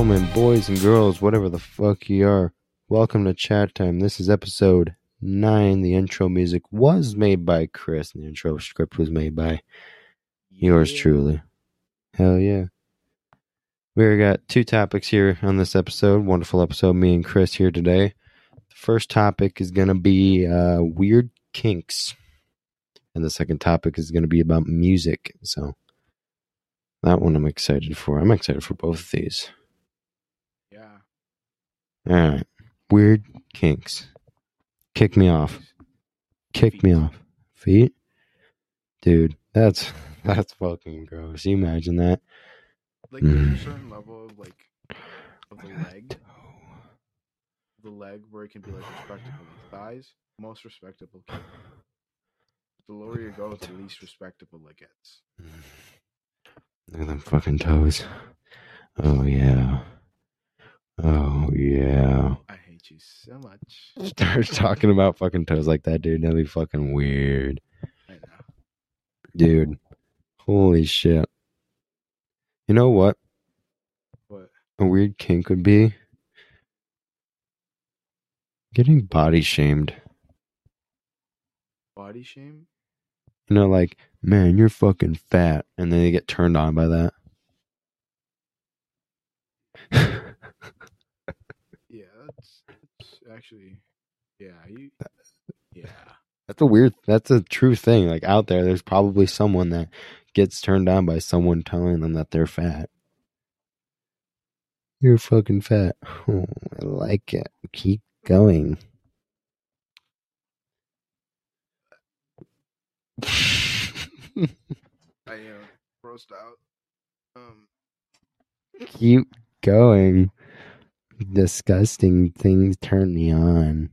gentlemen, boys and girls, whatever the fuck you are, welcome to Chat Time. This is episode 9. The intro music was made by Chris, and the intro script was made by yours truly. Hell yeah. We got two topics here on this episode. Wonderful episode. Me and Chris here today. The first topic is going to be uh, weird kinks, and the second topic is going to be about music. So that one I'm excited for. I'm excited for both of these. All right. Weird kinks. Kick me off. Kick me off. Feet? Dude, that's that's fucking gross. You imagine that? Like there's Mm. a certain level of like of the leg, the leg where it can be like respectable. Like thighs, most respectable. Kink. The lower you go, the least respectable it gets. Look at them fucking toes. Oh yeah. Oh yeah. I hate you so much. Start talking about fucking toes like that, dude. That'd be fucking weird. I know. Dude. Holy shit. You know what? What? A weird kink would be getting body shamed. Body shame? You know, like, man, you're fucking fat. And then they get turned on by that. Yeah, that's, that's actually. Yeah, you. Yeah. That's a weird, that's a true thing. Like, out there, there's probably someone that gets turned on by someone telling them that they're fat. You're fucking fat. Oh, I like it. Keep going. I am grossed out. Um. Keep going. Disgusting things turn me on.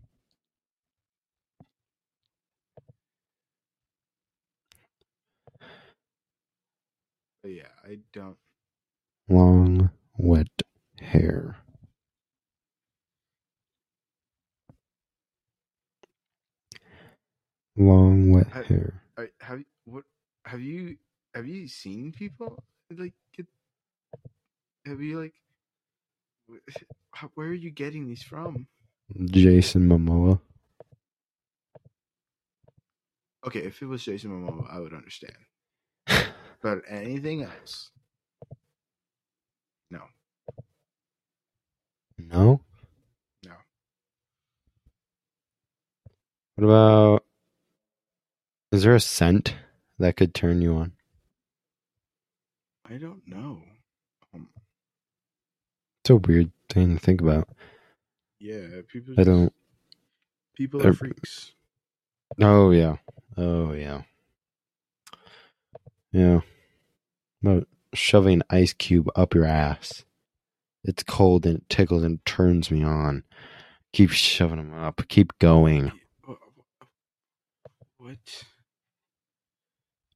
but yeah, I don't. Long, wet hair. Long, wet I- hair. I have you what have you have you seen people like get have you like where are you getting these from Jason Momoa. okay if it was jason momoa i would understand but anything else no No? no What about. Is there a scent that could turn you on? i don't know It's a weird thing to think about. yeah people I don't. people are freaks Oh, yeah. Oh, yeah. Yeah. About shoving an ice cube up your ass. It's cold and it tickles and turns me on. Keep shoving them up. Keep going. Wha- oh, wha- oh, oh, what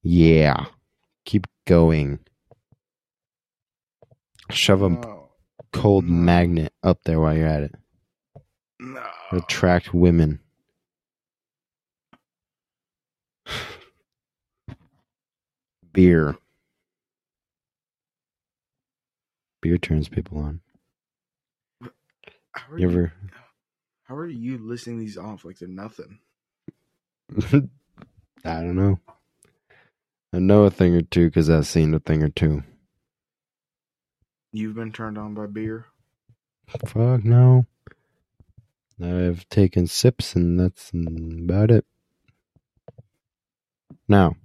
Yeah. Keep going. Shove them. no cold no. magnet up there while you're at it. no Attract women. Beer. Beer turns people on. how are You ever? how are you listing these off like they're nothing I don't know. I know a thing or two because I've seen a thing or two. You've been turned on by beer Fuck no. I've taken sips and that's about it. Now,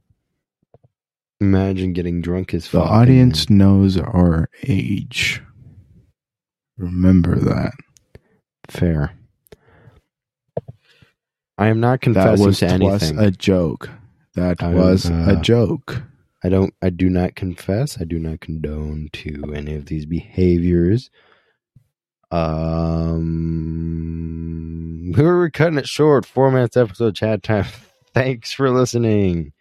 imagine getting drunk as fuck. The audience and knows our age. Remember that. fair. I am not confessing That confessing was to plus anything. a joke. That I- was uh, a joke. I don't. I do not confess. I do not condone to any of these behaviors. Um, we're cutting it short. Four minutes episode chat time. Thanks for listening.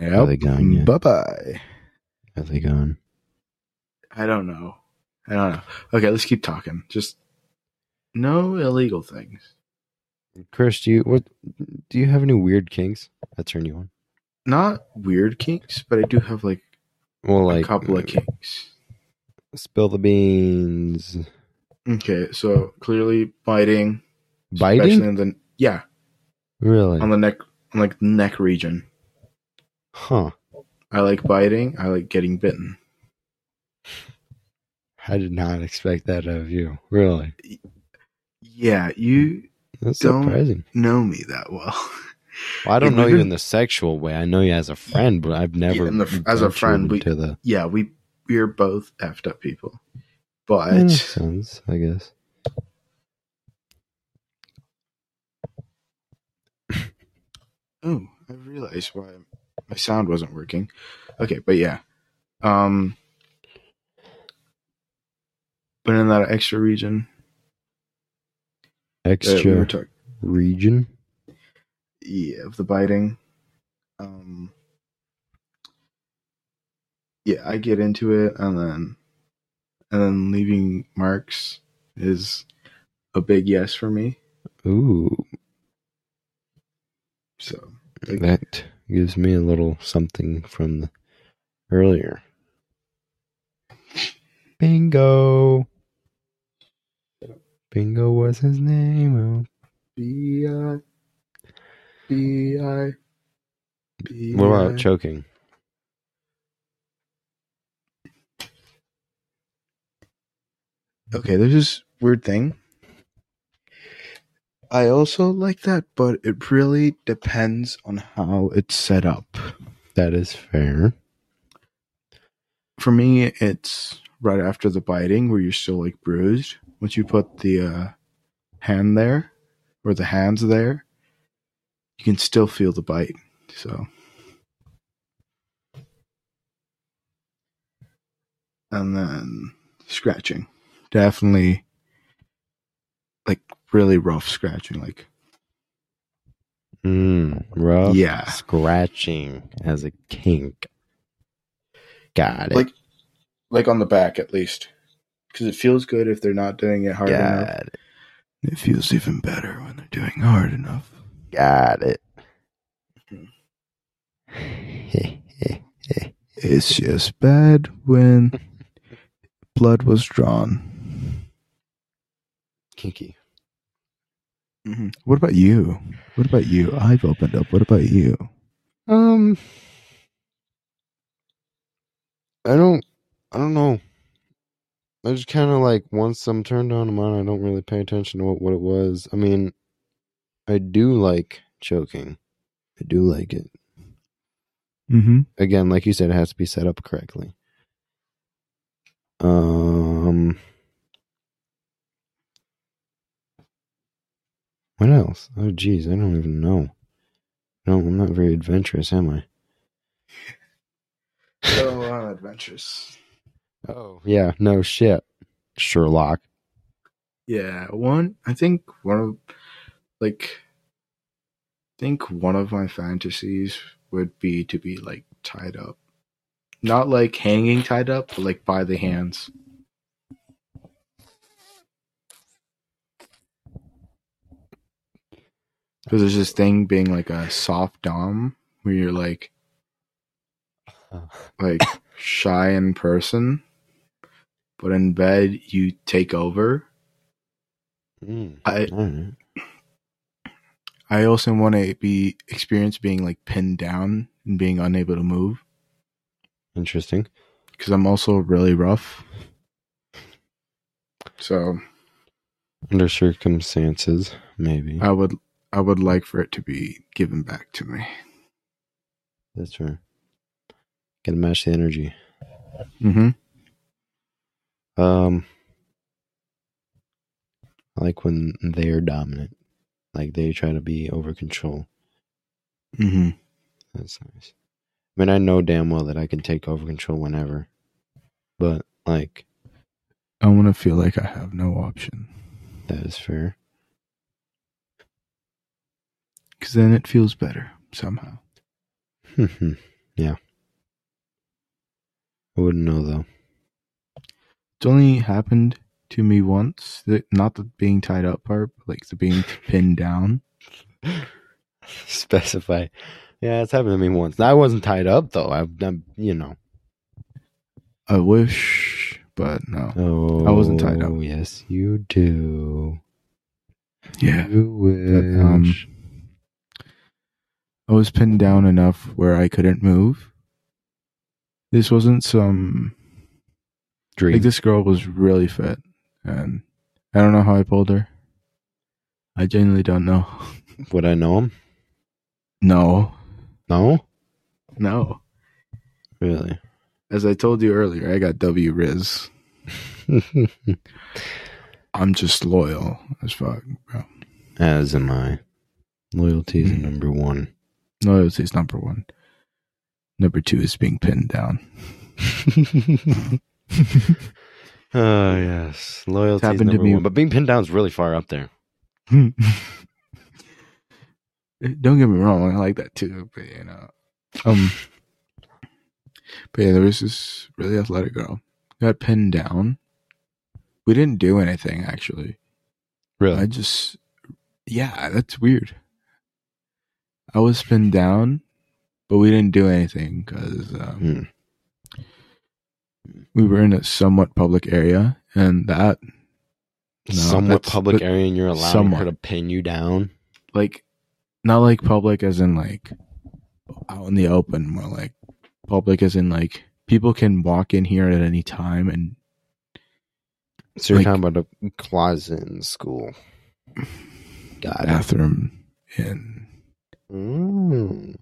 Are they gone yet? Bye bye. Are they gone? I don't know. I don't know. Okay, let's keep talking. Just no illegal things. Chris, do you what? Do you have any weird kinks that turn you on? Not weird kinks, but I do have like, Well, like a couple of mm, kinks. Spill the beans. Okay, so clearly biting, especially Biting? in the yeah Really? on the neck, on like the neck region. Huh. I like biting. I like getting bitten. I did not expect that of you. Really? Yeah, you That's Don't- surprising. know me that well. Well, I don't Yeah, know you in the sexual way. I know you as a friend, but I've never in the- as a friend, we- the yeah, we we're both effed up people, but makes sense, I guess. oh, I realized why my sound wasn't working. Okay, but yeah, um, but in that extra region, uh, we Extra region. Yeah, of the biting, um, yeah, I get into it, and then and then leaving marks is a big yes for me. Ooh, So Like- that gives me a little something from the earlier. Bingo. Bingo was his name. Oh. B I B I B. What about choking? Okay, there's this weird thing. I also like that, but it really depends on how it's set up. That is fair. For me, it's right after the biting where you're still like bruised. Once you put the uh, hand there or the hands there, you can still feel the bite. So, and then scratching, definitely like really rough scratching, like Mm, rough. Yeah. Scratching as a kink. Got it. like like on the back at least, because it feels good if they're not doing it hard enough. It. It feels even better when they're doing hard enough. Got it. It's just bad when blood was drawn. Kinky. What about you? What about you? I've opened up. What about you? Um, I don't, I don't know. I just kind of like once I'm turned on, I'm on. I don't really pay attention to what, what it was. I mean, I do like choking. I do like it. Mm-hmm. Again, like you said, it has to be set up correctly. Um, what else? Oh, geez, I don't even know. No, I'm not very adventurous, am I? So I'm adventurous. Oh, yeah, no shit. Sherlock. Yeah, one. I think one of like. I think one of my fantasies would be to be like tied up, not like hanging tied up, but like by the hands. Because there's this thing being like a soft dom where you're like like shy in person, but in bed you take over. Mm, I. I also want to be experience being like pinned down and being unable to move Interesting. because I'm also really rough. So Under circumstances, maybe. I would I would like for it to be given back to me. That's right. Gotta match the energy. Mm-hmm. Um, I like when they're dominant. Like they try to be over control. Mm-hmm. That's nice. I mean, I know damn well that I can take over control whenever. But, like, I want to feel like I have no option that is fair. because then it feels better somehow. yeah. I wouldn't know, though. It's only happened to me once. The, not the being tied up part, but like the being pinned down. Specify. Yeah, it's happened to me once. I wasn't tied up, though. I've done, you know. I wish but no. Oh, I wasn't tied up. Yes, you do. Yeah. You wish. But, um, I was pinned down enough where I couldn't move. This wasn't some Dream. like this girl was really fit and I don't know how I pulled her. I genuinely don't know. Would I know him? No. No. No. Really? As I told you earlier, I got W Riz. I'm just loyal as fuck, bro. As am I. Loyalty is Mhm. number one. Loyalty is number one. Number two is being pinned down. Oh yes, loyalty is happened to number one. But being pinned down is really far up there. Don't get me wrong, I like that too, but you know. Um But yeah, there was this really athletic girl. Got pinned down. We didn't do anything actually. Really? I just yeah, that's weird. I was pinned down, but we didn't do anything because um, Hmm. We were in a somewhat public area, and that No, somewhat public area, and you're allowing somewhat. her to pin you down. like not like public as in like out in the open, more like public as in like people can walk in here at any time and So you're Like- talking about a closet in school. Got it. bathroom in Mm.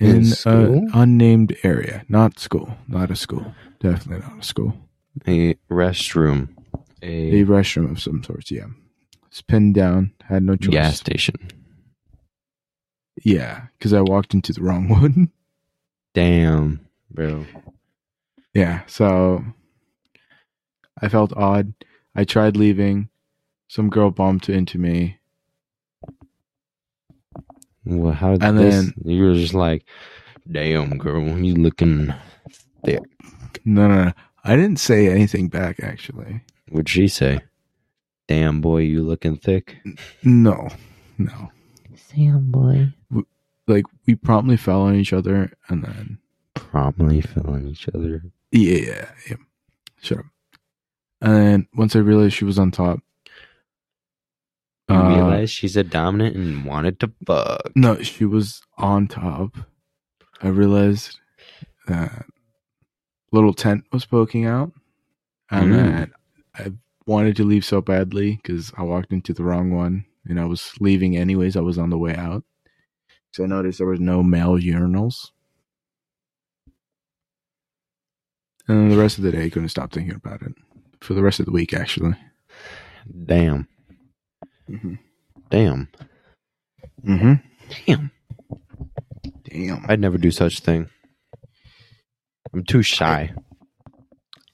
in In an unnamed area, not school, not a school, definitely not a school. A restroom. A A restroom of some sorts, yeah. It's pinned down, had no choice. gas station. Yeah, because I walked into the wrong one. Damn, bro. yeah, so I felt odd. I tried leaving. Some girl bumped into me. Well, how did And this? then- you were just like, "Damn, girl, you looking thick." No, no, no. I didn't say anything back, actually. What'd she say? Damn, boy, you looking thick. No, no. Damn, boy. Like, we promptly fell on each other, and then, Promptly fell on each other. yeah, yeah, yeah. Shut up. And then, once I realized she was on top, You uh, realized she's a dominant and wanted to fuck. No, she was on top. I realized that little tent was poking out, and Mm. then I wanted to leave so badly because I walked into the wrong one, and I was leaving anyways. I was on the way out, so I noticed there was no male urinals, and then the rest of the day I couldn't stop thinking about it. For the rest of the week, actually. Damn. Mm-hmm. Damn. Mm-hmm. Damn. Damn. I'd never do such a thing. I'm too shy.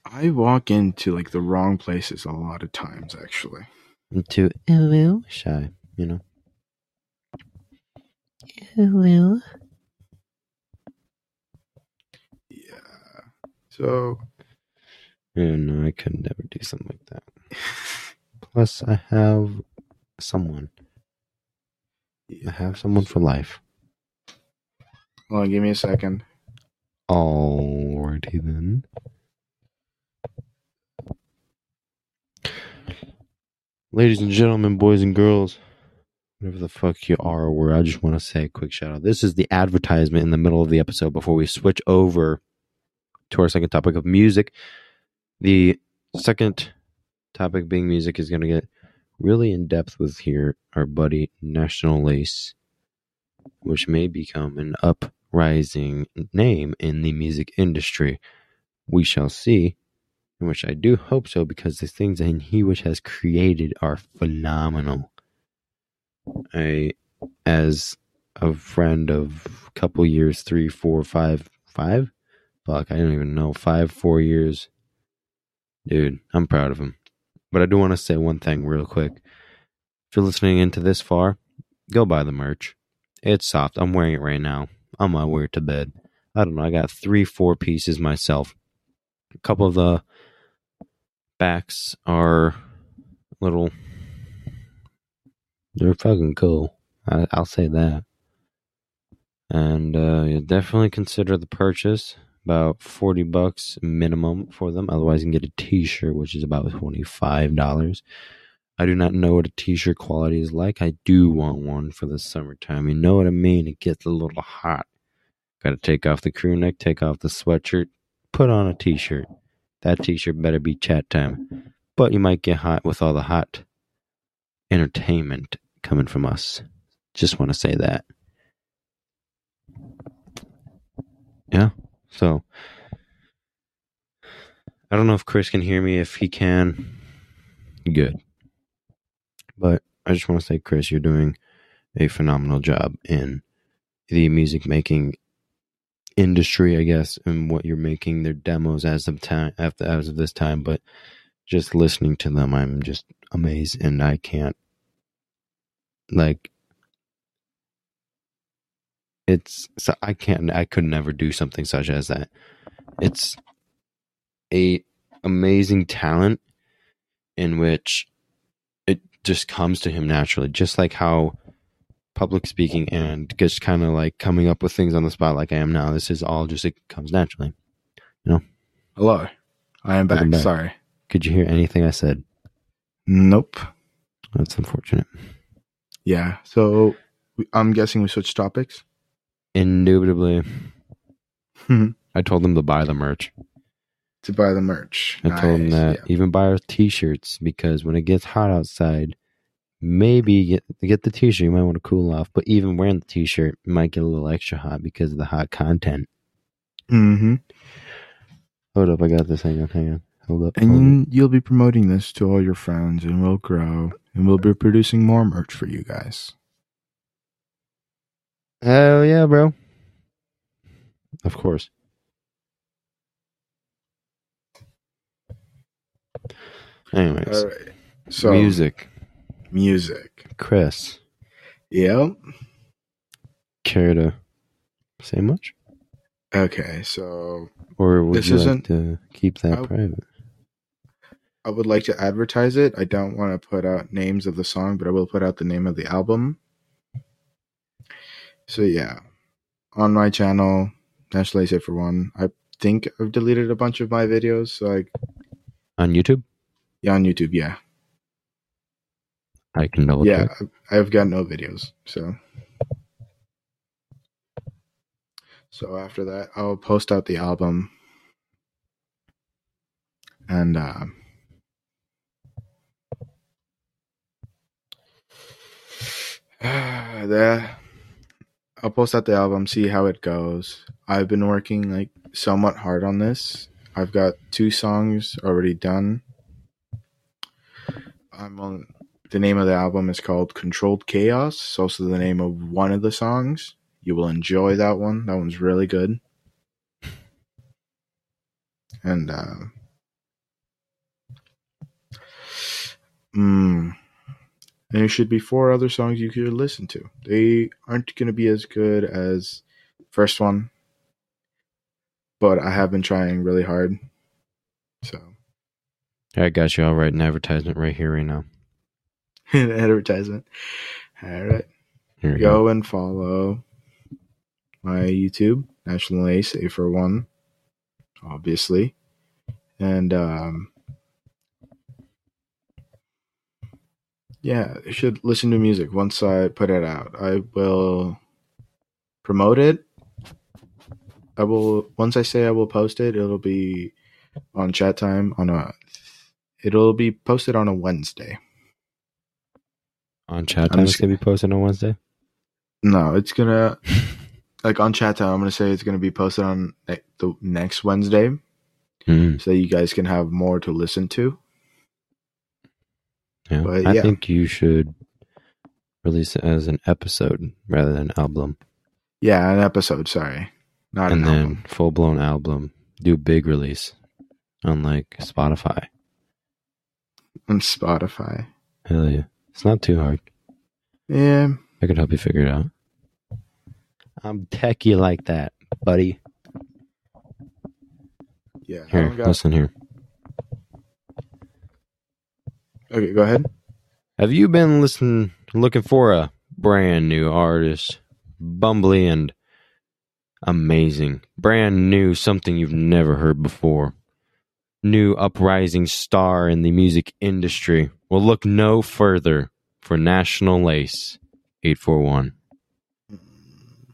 I walk into like the wrong places a lot of times, actually. I'm too ew, ew, shy, you know. Yeah. So Yeah, no, I could never do something like that. Plus, I have someone. I have someone for life. Hold on, give me a second. Alrighty then. Ladies and gentlemen, boys and girls, whatever the fuck you are or were, I just want to say a quick shout out. This is the advertisement in the middle of the episode before we switch over to our second topic of music. The second topic being music is going to get really in depth with here our buddy National Lace, which may become an uprising name in the music industry. We shall see, in which I do hope so because the things that he which has created are phenomenal. I, as a friend of couple years, three, four, five, five, fuck, I don't even know, five, four years, dude, I'm proud of him. But I do want to say one thing real quick. If you're listening into this far, go buy the merch. It's soft. I'm wearing it right now. Gonna wear it to bed. I don't know. I got three, four pieces myself. A couple of the backs are little. They're fucking cool. I, I'll say that. And uh, you definitely consider the purchase about 40 bucks minimum for them. Otherwise, you can get a t shirt, which is about $25. I do not know what a t shirt quality is like. I do want one for the summertime. You know what I mean? It gets a little hot. Got to take off the crew neck, take off the sweatshirt, put on a t shirt. That t shirt better be chat time. But you might get hot with all the hot entertainment coming from us. Just want to say that. Yeah. So I don't know if Chris can hear me. If he can, good. But I just want to say, Chris, you're doing a phenomenal job in the music making industry, I guess, and what you're making their demos as of time after as of this time. But just listening to them, I'm just amazed, and I can't like it's so I can't I could never do something such as that. It's a amazing talent in which just comes to him naturally, just like how public speaking and just kind of like coming up with things on the spot like I am now. This is all just it comes naturally. You know. Hello. I am back. back. Sorry. Could you hear anything I said? Nope. That's unfortunate. Yeah. So I'm guessing we switched topics. Indubitably. I told them to buy the merch. Buy the merch. I told them Nice, that yeah. even buy our t-shirts because when it gets hot outside, maybe get get the t-shirt. You might want to cool off, but even wearing the t-shirt might get a little extra hot because of the hot content. Mm-hmm. Hold up, I got this. Hang on, hang on. Hold up. And hold you- you'll be promoting this to all your friends, and we'll grow, and we'll be producing more merch for you guys. Hell yeah, bro. Of course. Anyways, All right. So music, Music. Chris. Yep. Care to say much, Okay. So or would This you like isn't- to keep that I- private? I would like to advertise it. I don't want to put out names of the song, but I will put out the name of the album. So yeah, on my channel, National Lace for one. I think I've deleted a bunch of my videos. So like On YouTube, yeah, on YouTube, yeah, I can double yeah, check. I- I've got no videos. So so after that, I'll post out the album, and um, there I'll post out the album, see how it goes. I've been working like somewhat hard on this. I've got two songs already done. I'm on the name of the album is called Controlled Chaos. It's also the name of one of the songs. You will enjoy that one. That one's really good. And uh mm, there should be four other songs you could listen to. They aren't going to be as good as first one, but I have been trying really hard. So, I got you. I'll write an advertisement right here, right now. an advertisement. All right, Here we go. go and follow my YouTube, National Lace A for one, obviously, and um, yeah, you should listen to music once I put it out. I will promote it. I will once I say I will post it, it'll be on chat time on a it'll be posted on a Wednesday. On chat time, it's gonna be posted on Wednesday. No, it's gonna like on chat time. I'm gonna say it's gonna be posted on like, the next Wednesday, Mm, so you guys can have more to listen to. yeah. But, I yeah. think you should release it as an episode rather than album, Yeah, an episode. Sorry, not and an then album. full blown album. Do big release unlike Spotify. On Spotify. Hell yeah, it's not too hard. Yeah, I can help you figure it out. I'm techie like that, buddy. yeah. Here, got- listen here. Okay, go ahead. Have you been listening, looking for a brand new artist, bumbly and amazing, brand new, something you've never heard before. New uprising star in the music industry. will look no further for National Lace 841.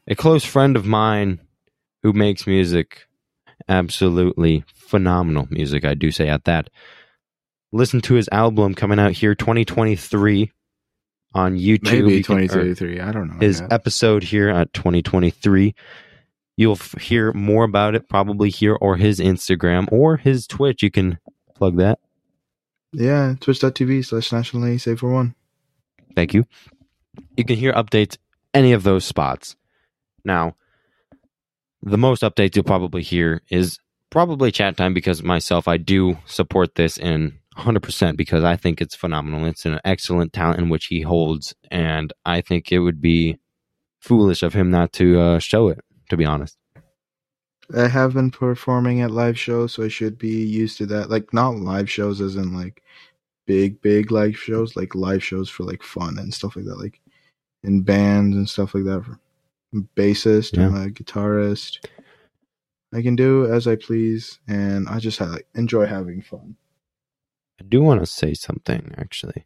A close friend of mine who makes music, absolutely phenomenal music, I do say at that. Listen to his album coming out here 2023 on YouTube. Maybe You can- I don't know. his yet. episode here at 2023. You'll f- hear more about it probably here or his Instagram or his Twitch. You can plug that. yeah, twitch.tv slash national a save for one. Thank you. You can hear updates any of those spots. Now, the most updates you'll probably hear is probably chat time because myself, I do support this in 100% because I think it's phenomenal. It's an excellent talent in which he holds, and I think it would be foolish of him not to uh, show it, to be honest. I have been performing at live shows, so I should be used to that. Like not live shows as in like big, big live shows, like live shows for like fun and stuff like that, like in bands and stuff like that. Bassist, I'm a guitarist. I can do as I please, and I just ha- like, enjoy having fun. I do want to say something actually.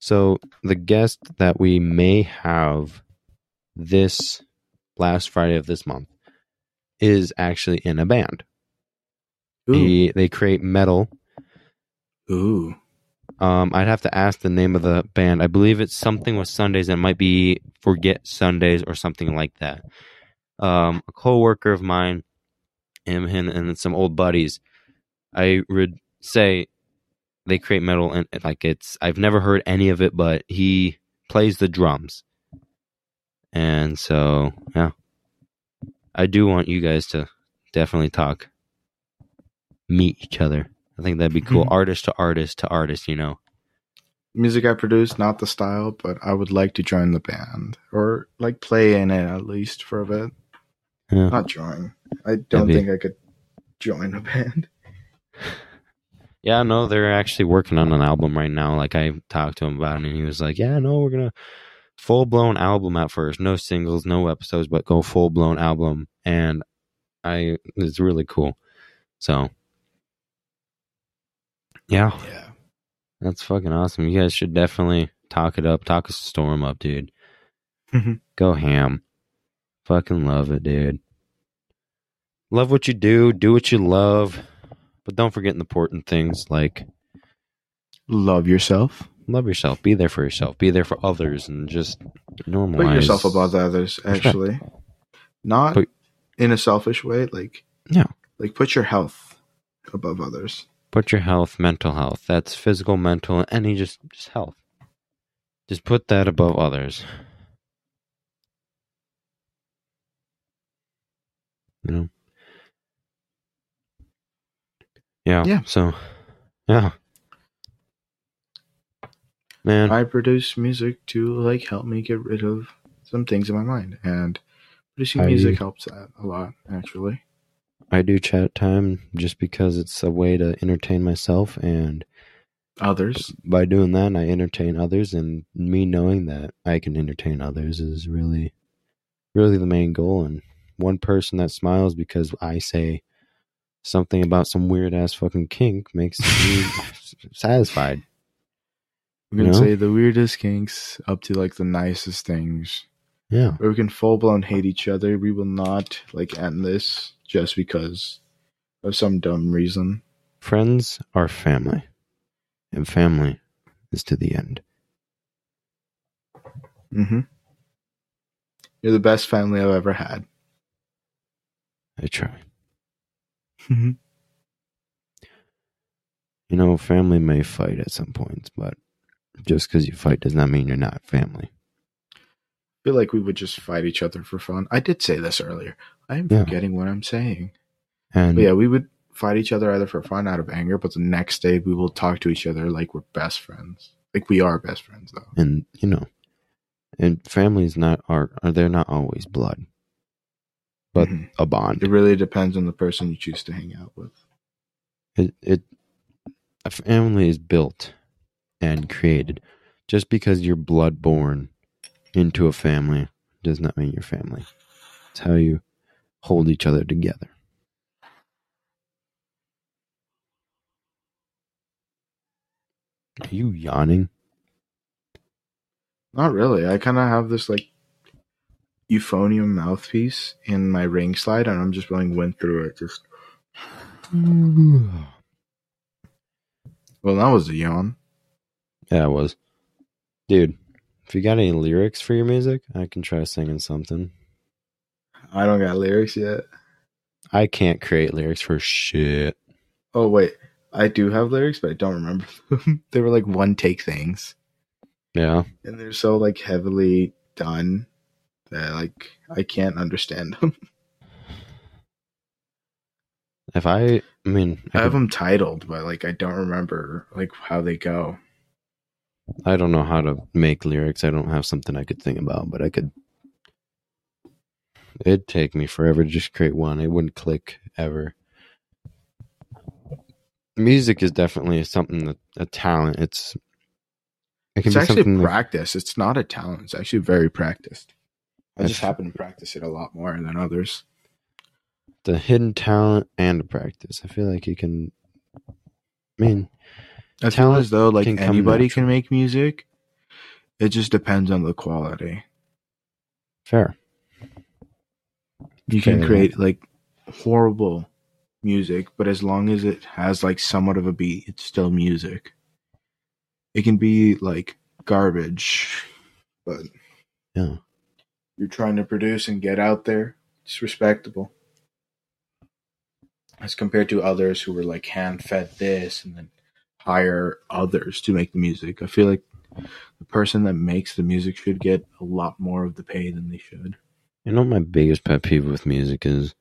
So the guest that we may have this last Friday of this month is actually in a band. He, they create metal. ooh, Um, I'd have to ask the name of the band. I believe it's something with Sundays, and it might be Forget Sundays or something like that. Um, a coworker of mine, him, him, and some old buddies. I would say they create metal, and like it's. I've never heard any of it, but he plays the drums, and so yeah, I do want you guys to definitely talk, meet each other. I think that'd be cool. Mhm. artist to artist to artist, you know. music I produce, not the style, but I would like to join the band or like play in it at least for a bit. Yeah. Not join. I don't think I could join a band. Yeah, no, they're actually working on an album right now. Like I talked to him about it, and he was like, "Yeah, no, we're gonna full blown album at first, no singles, no episodes, but go full blown album." And I, it's really cool. So, yeah, Yeah. that's fucking awesome. You guys should definitely talk it up, talk a storm up, dude. Mhm. Go ham. Fucking love it, dude. Love what you do, do what you love, but don't forget the important things like Love yourself. Love yourself, be there for yourself, be there for others, and just normalize Put yourself above the others, Respect. actually. Not Put- in a selfish way, like Yeah. Like put your health above others. Put your health, mental health. That's physical, mental, any just just health. Just put that above others. You know. Yeah. Yeah. So, yeah. Man, I produce music to like help me get rid of some things in my mind, and producing I- music helps that a lot. Actually, I do chat time just because it's a way to entertain myself and others. by doing that I entertain others and me knowing that I can entertain others is really really the main goal and one person that smiles because I say something about some weird ass fucking kink makes me satisfied. We can You know? say the weirdest kinks up to like the nicest things. Yeah. Where we can full blown hate each other. We will not like end this just because of some dumb reason. Friends are family. And family is to the end. Mm-hmm. You're the best family I've ever had. I try. You know, family may fight at some points, but just because you fight does not mean you're not family. I feel like we would just fight each other for fun. I did say this earlier. I am Yeah. forgetting what I'm saying. And But yeah, we would fight each other either for fun out of anger, but the next day we will talk to each other like we're best friends. Like we are best friends though. and you know, and families not are are they're not always blood, but Mhm. a bond. It really depends on the person you choose to hang out with. It it a family is built and created. Just because you're blood born into a family does not mean you're family. It's how you hold each other together. Are you yawning? Not really. I kind of have this like euphonium mouthpiece in my ring slide, and I'm just blowing wind through it. Just well, that was a yawn. Yeah, it was. Dude, if you got any lyrics for your music, I can try singing something. I don't got lyrics yet. I can't create lyrics for shit. Oh wait, I do have lyrics, but I don't remember them. they were like one take things, Yeah. and they're so like heavily done that like I can't understand them. If I, I mean, I, I have could- them titled, but like I don't remember like how they go. I don't know how to make lyrics. I don't have something I could think about, but I could. It'd take me forever to just create one. It wouldn't click ever. Music is definitely something that a talent. It's it can It's be actually something. that- practice. It's not a talent. It's actually very practiced. I just happen to practice it a lot more than others. the hidden talent and practice. I feel like you can. I mean, I feel as though like can anybody can make music. It just depends on the quality. fair. You can Fair create like horrible music, but as long as it has like somewhat of a beat, it's still music. It can be like garbage, but Yeah. you're trying to produce and get out there. It's respectable. As compared to others who were like hand fed this and then hire others to make the music. I feel like the person that makes the music should get a lot more of the pay than they should. You know my biggest pet peeve with music is?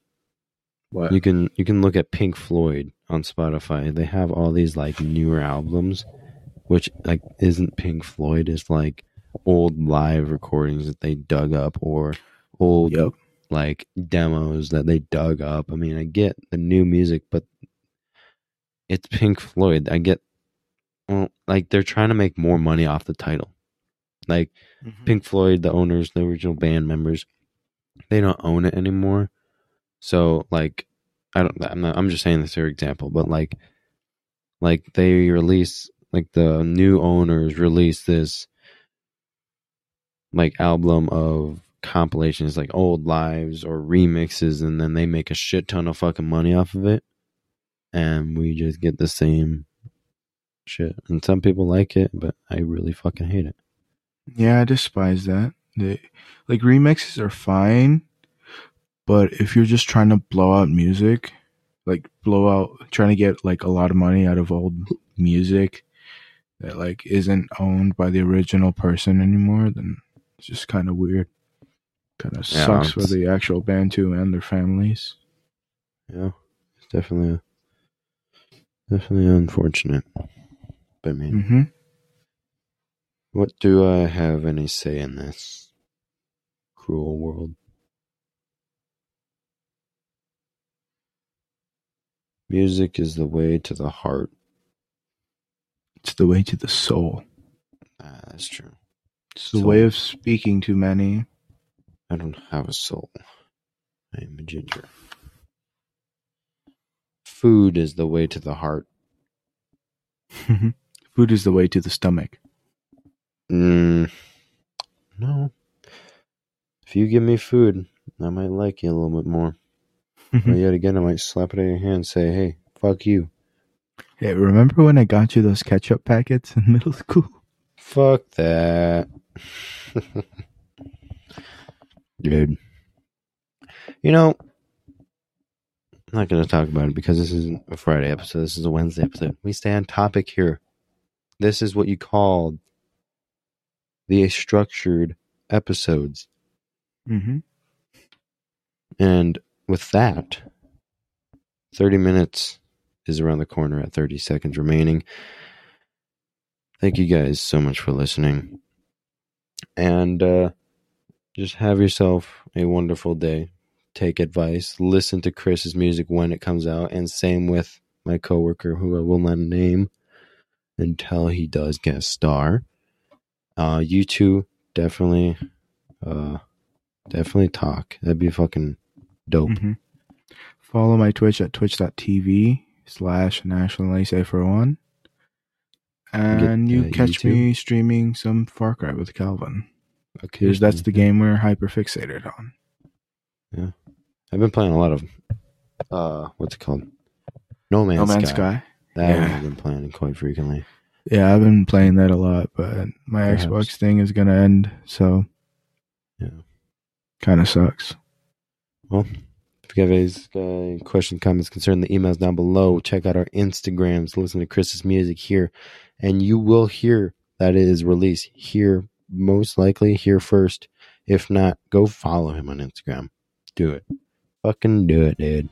What? You can you can look at Pink Floyd on Spotify. They have all these like newer albums, which like isn't Pink Floyd. It's like old live recordings that they dug up or old Yep. like demos that they dug up. I mean, I get the new music, but it's Pink Floyd. I get well, like they're trying to make more money off the title. Like mm-hmm. Pink Floyd, the owners, the original band members, they don't own it anymore. So like, I don't. I'm not. I'm just saying this for example, but like, like they release like the new owners release this like album of compilations like old lives or remixes and then they make a shit ton of fucking money off of it and we just get the same shit and some people like it but i really fucking hate it Yeah, I despise that. They, like remixes are fine, but if you're just trying to blow out music, like blow out, trying to get like a lot of money out of old music that like isn't owned by the original person anymore, then it's just kind of weird. Kind of Yeah, sucks for the actual band too and their families. yeah it's definitely a, definitely unfortunate i mean Mm-hmm. What do I have any say in this cruel world? Music is the way to the heart. It's the way to the soul. Ah, that's true. It's the Soul. way of speaking to many. I don't have a soul. I am a ginger. Food is the way to the heart. Food is the way to the stomach. Mm, no. If you give me food, I might like you a little bit more. But yet again, I might slap it in your hand and say, hey, fuck you. Hey, remember when I got you those ketchup packets in middle school? Fuck that. Dude. You know, I'm not going to talk about it because this isn't a Friday episode. This is a Wednesday episode. We stay on topic here. This is what you call the structured episodes. Mm-hmm. And with that, 30 minutes is around the corner at 30 seconds remaining. Thank you guys so much for listening. And uh, just have yourself a wonderful day. Take advice. Listen to Chris's music when it comes out. And same with my coworker, who I will not name until he does get a star. Uh, you two definitely, uh, definitely talk. That'd be fucking Dope. hmm Follow my Twitch at twitch.tv slash National Lace for one. And you uh, catch YouTube. me streaming some Far Cry with Calvin. Okay, Because that's the game we're hyper fixated on. Yeah. I've been playing a lot of uh, what's it called? No Man's, No Man's Sky. Sky. That Yeah. one I've been playing quite frequently. Yeah, I've been playing that a lot, but my Perhaps. Xbox thing is gonna end, so Yeah. kind of sucks. Well, if you have any uh, questions, comments, concern, the emails down below. Check out our Instagrams. Listen to Chris's music here, and you will hear that it is released here. Most likely here first. If not, go follow him on Instagram. Do it. Fucking do it, dude.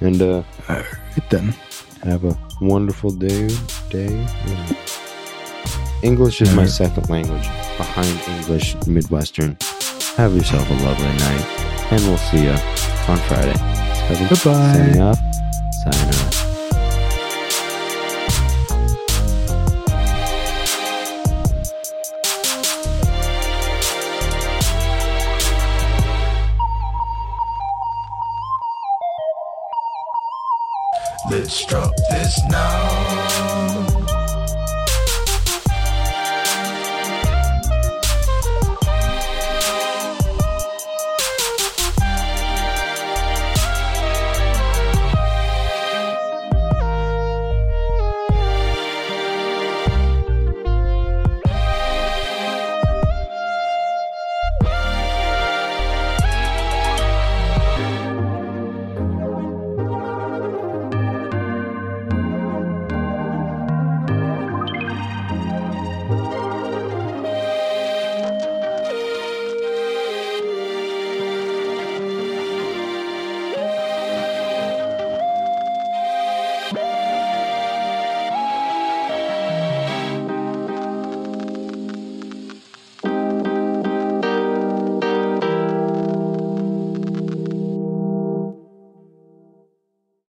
And uh, Alright then. Have a wonderful day. Day. Yeah. English is my second language, behind English Midwestern. Have yourself a lovely night, and we'll see you on Friday. Kevin Goodbye. Signing off. Sign off. Let's drop this now.